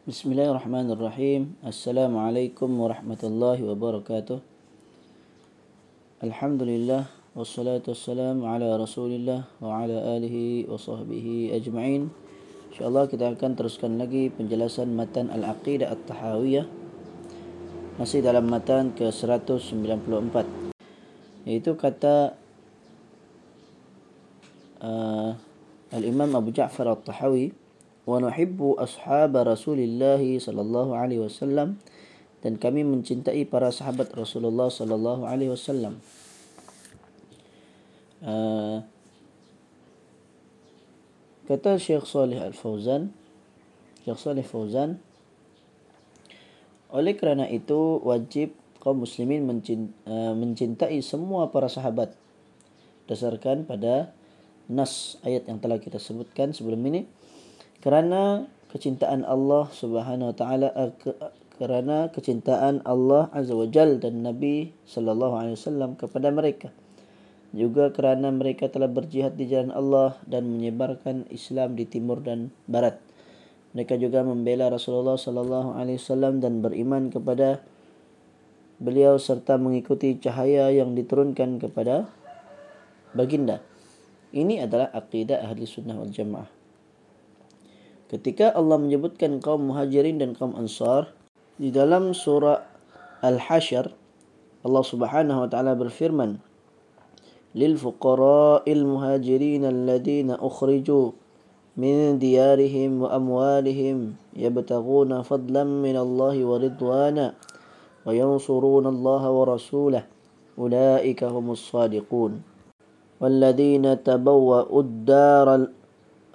Bismillahirrahmanirrahim. Assalamualaikum warahmatullahi wabarakatuh. Alhamdulillah wassalatu wassalamu ala Rasulillah wa ala alihi wa sahbihi ajma'in. Insyaallah kita akan teruskan lagi penjelasan matan Al-Aqidah At-Tahawiyah. Masih dalam matan ke-194. Iaitu kata uh, Al-Imam Abu Ja'far At-Tahawi wa nuhibbu ashab Rasulillah sallallahu alaihi wasallam dan kami mencintai para sahabat Rasulullah sallallahu alaihi wasallam. Uh, kata Syekh Salih Al-Fauzan, Syekh Salih Fauzan, oleh kerana itu wajib kaum muslimin uh, mencintai semua para sahabat berdasarkan pada nas ayat yang telah kita sebutkan sebelum ini kerana kecintaan Allah Subhanahu wa taala uh, kerana kecintaan Allah Azza wa Jal dan Nabi sallallahu alaihi wasallam kepada mereka. Juga kerana mereka telah berjihad di jalan Allah dan menyebarkan Islam di timur dan barat. Mereka juga membela Rasulullah sallallahu alaihi wasallam dan beriman kepada beliau serta mengikuti cahaya yang diturunkan kepada baginda. Ini adalah akidah ahli sunnah wal jamaah ketika Allah menyebutkan kaum muhajirin dan kaum ansar di dalam surah Al-Hasyr Allah Subhanahu wa taala berfirman lil fuqara'il muhajirin alladhina ukhriju min diyarihim wa amwalihim yabtaghuna fadlan min Allah wa ridwana wa yansuruna Allah wa rasulahu ulaika humus sadiqun والذين تبوأوا الدار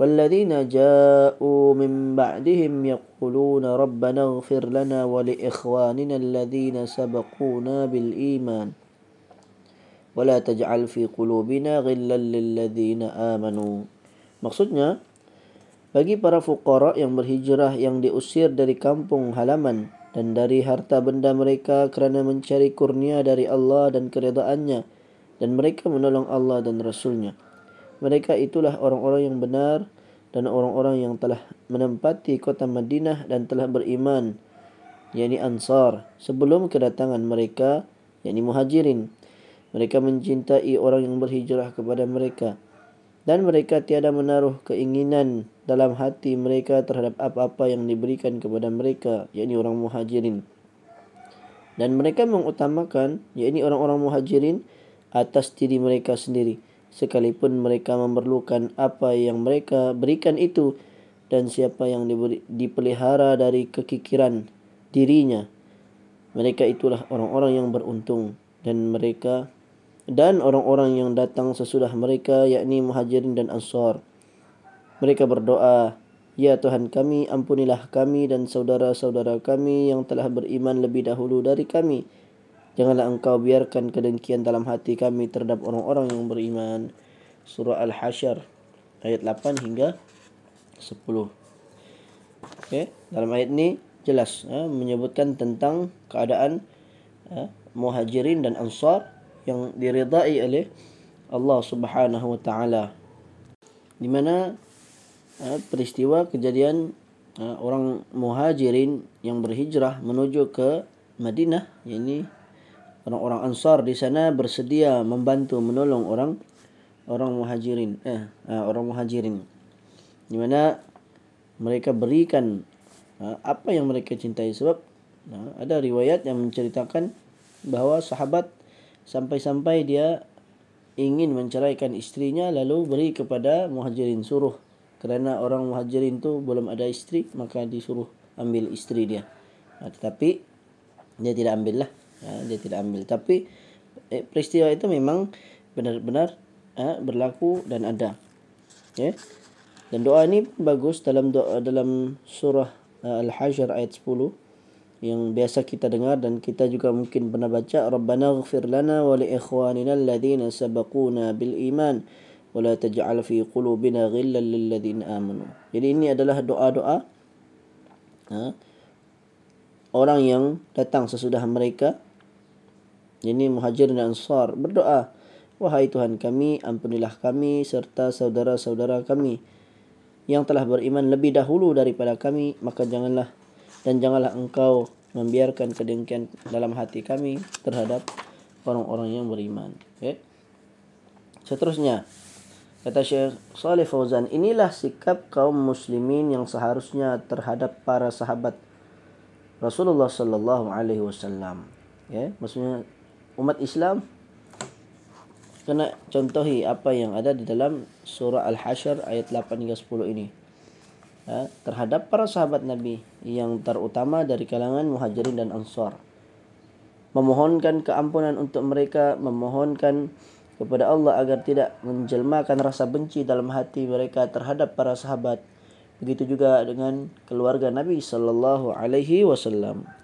والذين جاءوا من بعدهم يقولون ربنا اغفر لنا ولإخواننا الذين سبقونا بالإيمان wala taj'al fi qulubina ghillan lil ladzina amanu. Maksudnya bagi para fuqara yang berhijrah yang diusir dari kampung halaman dan dari harta benda mereka kerana mencari kurnia dari Allah dan keredaannya dan mereka menolong Allah dan Rasulnya. mereka itulah orang-orang yang benar dan orang-orang yang telah menempati kota Madinah dan telah beriman yakni Ansar sebelum kedatangan mereka yakni Muhajirin mereka mencintai orang yang berhijrah kepada mereka. Dan mereka tiada menaruh keinginan dalam hati mereka terhadap apa-apa yang diberikan kepada mereka, yakni orang muhajirin. Dan mereka mengutamakan, yakni orang-orang muhajirin, atas diri mereka sendiri. Sekalipun mereka memerlukan apa yang mereka berikan itu dan siapa yang diberi, dipelihara dari kekikiran dirinya. Mereka itulah orang-orang yang beruntung dan mereka dan orang-orang yang datang sesudah mereka yakni muhajirin dan ansar mereka berdoa ya Tuhan kami ampunilah kami dan saudara-saudara kami yang telah beriman lebih dahulu dari kami janganlah engkau biarkan kedengkian dalam hati kami terhadap orang-orang yang beriman surah al-hasyr ayat 8 hingga 10 okey dalam ayat ini jelas ha, menyebutkan tentang keadaan ha, muhajirin dan ansar yang diridai oleh Allah Subhanahu wa taala. Di mana uh, peristiwa kejadian uh, orang Muhajirin yang berhijrah menuju ke Madinah, yakni orang-orang Ansar di sana bersedia membantu menolong orang orang Muhajirin, eh uh, orang Muhajirin. Di mana mereka berikan uh, apa yang mereka cintai sebab uh, ada riwayat yang menceritakan bahawa sahabat sampai-sampai dia ingin menceraikan istrinya lalu beri kepada muhajirin suruh. Kerana orang muhajirin tu belum ada istri maka disuruh ambil istri dia. Tetapi dia tidak ambil lah ha, dia tidak ambil. Tapi eh, peristiwa itu memang benar-benar ha, berlaku dan ada. Ya. Dan doa ini bagus dalam doa dalam surah uh, al-hajar ayat 10 yang biasa kita dengar dan kita juga mungkin pernah baca Rabbana ighfir lana wa li ikhwanina alladhina sabaquna bil iman wa la taj'al fi qulubina ghillan lil ladzina amanu. Jadi ini adalah doa-doa ha, orang yang datang sesudah mereka ini muhajir dan ansar berdoa wahai Tuhan kami ampunilah kami serta saudara-saudara kami yang telah beriman lebih dahulu daripada kami maka janganlah dan janganlah engkau membiarkan kedengkian dalam hati kami terhadap orang-orang yang beriman. Okay. Seterusnya, kata Syekh Saleh Fauzan, inilah sikap kaum muslimin yang seharusnya terhadap para sahabat Rasulullah sallallahu alaihi wasallam. Ya, maksudnya umat Islam kena contohi apa yang ada di dalam surah Al-Hasyr ayat 8 hingga 10 ini ya, terhadap para sahabat Nabi yang terutama dari kalangan muhajirin dan ansar. Memohonkan keampunan untuk mereka, memohonkan kepada Allah agar tidak menjelmakan rasa benci dalam hati mereka terhadap para sahabat. Begitu juga dengan keluarga Nabi sallallahu alaihi wasallam.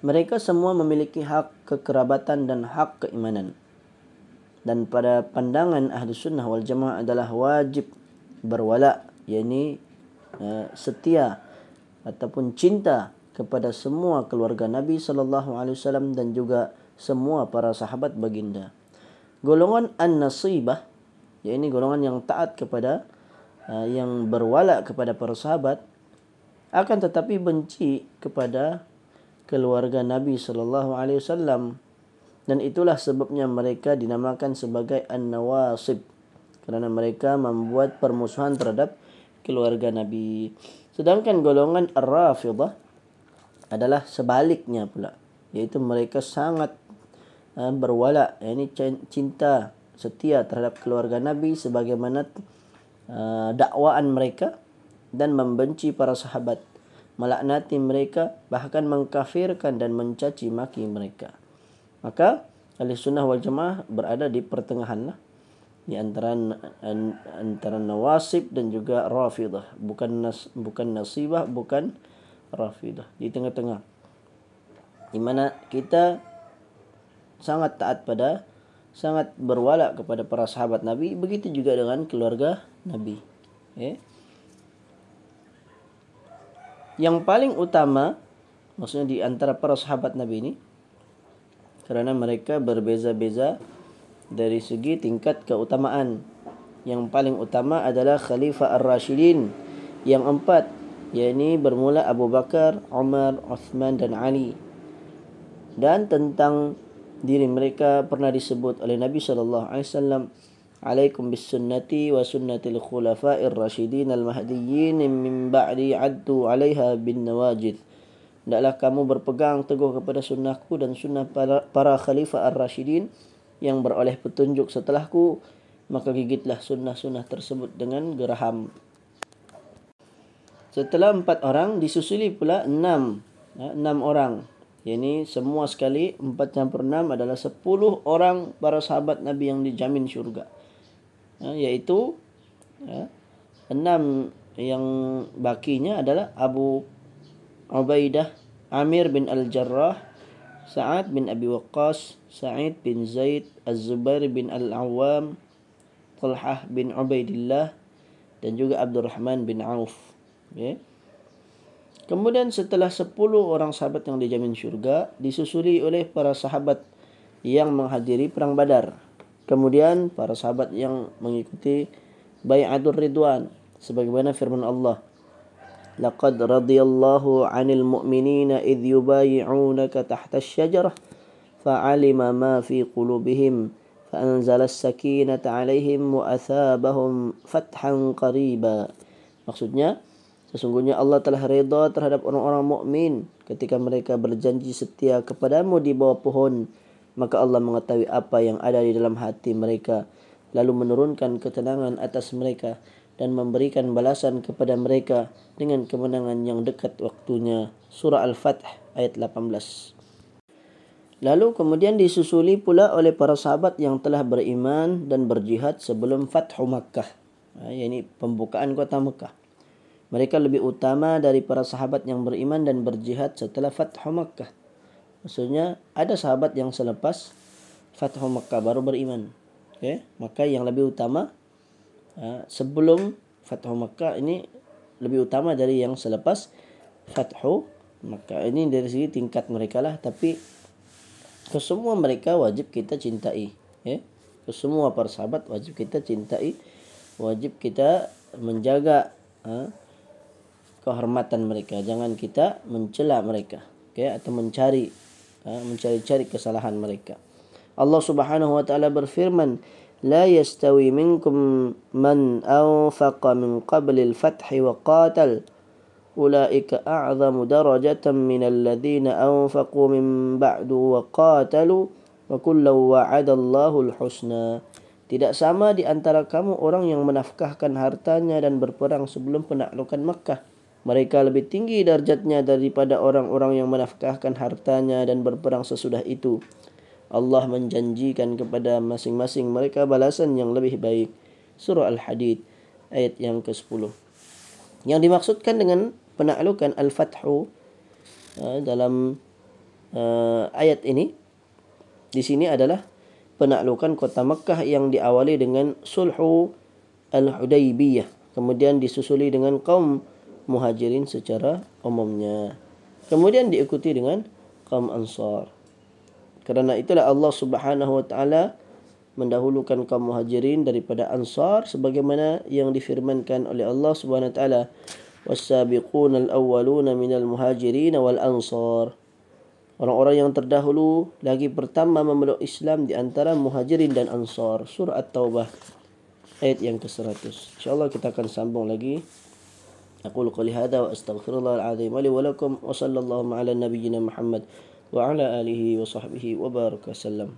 Mereka semua memiliki hak kekerabatan dan hak keimanan. Dan pada pandangan ahli sunnah wal jamaah adalah wajib berwala, yakni Eh, setia ataupun cinta kepada semua keluarga Nabi sallallahu alaihi wasallam dan juga semua para sahabat baginda. Golongan an-nasibah yakni golongan yang taat kepada uh, yang berwala kepada para sahabat akan tetapi benci kepada keluarga Nabi sallallahu alaihi wasallam dan itulah sebabnya mereka dinamakan sebagai an-nawasib kerana mereka membuat permusuhan terhadap keluarga Nabi. Sedangkan golongan Ar-Rafidah adalah sebaliknya pula. Iaitu mereka sangat uh, berwala. Ini cinta setia terhadap keluarga Nabi sebagaimana uh, dakwaan mereka dan membenci para sahabat. Melaknati mereka bahkan mengkafirkan dan mencaci maki mereka. Maka Ahli Sunnah wal Jamaah berada di pertengahan lah. Di antara antara nawasib dan juga rafidah. Bukan nas, bukan nasibah bukan rafidah. Di tengah-tengah. Di mana kita sangat taat pada sangat berwala kepada para sahabat Nabi begitu juga dengan keluarga Nabi. Okay. Yang paling utama maksudnya di antara para sahabat Nabi ini kerana mereka berbeza-beza dari segi tingkat keutamaan. Yang paling utama adalah Khalifah Ar-Rashidin yang empat, yakni bermula Abu Bakar, Umar, Uthman dan Ali. Dan tentang diri mereka pernah disebut oleh Nabi sallallahu alaihi wasallam Wa sunnatil khulafa'ir rasyidin al-mahdiyyin min ba'di addu 'alaiha bin nawajid. Hendaklah kamu berpegang teguh kepada sunnahku dan sunnah para, para khalifah ar-rasyidin yang beroleh petunjuk setelahku maka gigitlah sunnah-sunnah tersebut dengan geraham. Setelah empat orang disusuli pula enam ya, enam orang. Ini semua sekali empat campur enam adalah sepuluh orang para sahabat Nabi yang dijamin syurga ya, iaitu ya, enam yang bakinya adalah Abu Ubaidah Amir bin Al-Jarrah Sa'ad bin Abi Waqqas, Sa'id bin Zaid, Az-Zubair bin Al-Awwam, Talhah bin Ubaidillah dan juga Abdurrahman bin Auf. Okay. Kemudian setelah 10 orang sahabat yang dijamin syurga disusuli oleh para sahabat yang menghadiri perang Badar. Kemudian para sahabat yang mengikuti Bay'atul Ridwan sebagaimana firman Allah Laqad radiyallahu 'anil mu'minina idh yubayi'unaka tahta asy-syajarah fa'alima ma fi qulubihim fa'anzala as-sakinata 'alaihim wa athabahum fathan qariba. maksudnya sesungguhnya Allah telah redha terhadap orang-orang mukmin ketika mereka berjanji setia kepadamu di bawah pohon maka Allah mengetahui apa yang ada di dalam hati mereka lalu menurunkan ketenangan atas mereka dan memberikan balasan kepada mereka dengan kemenangan yang dekat waktunya. Surah Al-Fath ayat 18. Lalu kemudian disusuli pula oleh para sahabat yang telah beriman dan berjihad sebelum Fathu Makkah. Ha, ini pembukaan kota Mekah. Mereka lebih utama dari para sahabat yang beriman dan berjihad setelah Fathu Makkah. Maksudnya ada sahabat yang selepas Fathu Makkah baru beriman. Okay? Maka yang lebih utama uh, sebelum Fathu Makkah ini lebih utama dari yang selepas Fathu Makkah. Ini dari segi tingkat mereka lah. Tapi kesemua mereka wajib kita cintai. Okay? Kesemua para sahabat wajib kita cintai. Wajib kita menjaga uh, kehormatan mereka jangan kita mencela mereka okay? atau mencari mencari-cari kesalahan mereka. Allah Subhanahu wa taala berfirman la yastawi minkum man anfaqa min qabl al-fath wa qatal ulaika a'zamu darajatan min alladhina anfaqu min ba'du wa qatalu wa kullu wa'ada Allahul husna tidak sama di antara kamu orang yang menafkahkan hartanya dan berperang sebelum penaklukan Makkah mereka lebih tinggi darjatnya daripada orang-orang yang menafkahkan hartanya dan berperang sesudah itu. Allah menjanjikan kepada masing-masing mereka balasan yang lebih baik. Surah Al-Hadid ayat yang ke-10. Yang dimaksudkan dengan penaklukan Al-Fathu uh, dalam uh, ayat ini di sini adalah penaklukan kota Mekah yang diawali dengan sulhu Al-Hudaybiyah kemudian disusuli dengan kaum muhajirin secara umumnya. Kemudian diikuti dengan kaum ansar. Kerana itulah Allah Subhanahu wa taala mendahulukan kaum muhajirin daripada ansar sebagaimana yang difirmankan oleh Allah Subhanahu wa taala was-sabiqun al-awwalun minal muhajirin wal ansar orang-orang yang terdahulu lagi pertama memeluk Islam di antara muhajirin dan ansar surah at-taubah ayat yang ke-100 insyaallah kita akan sambung lagi أقول قولي هذا وأستغفر الله العظيم لي ولكم وصلى اللهم على نبينا محمد وعلى آله وصحبه وبارك وسلم.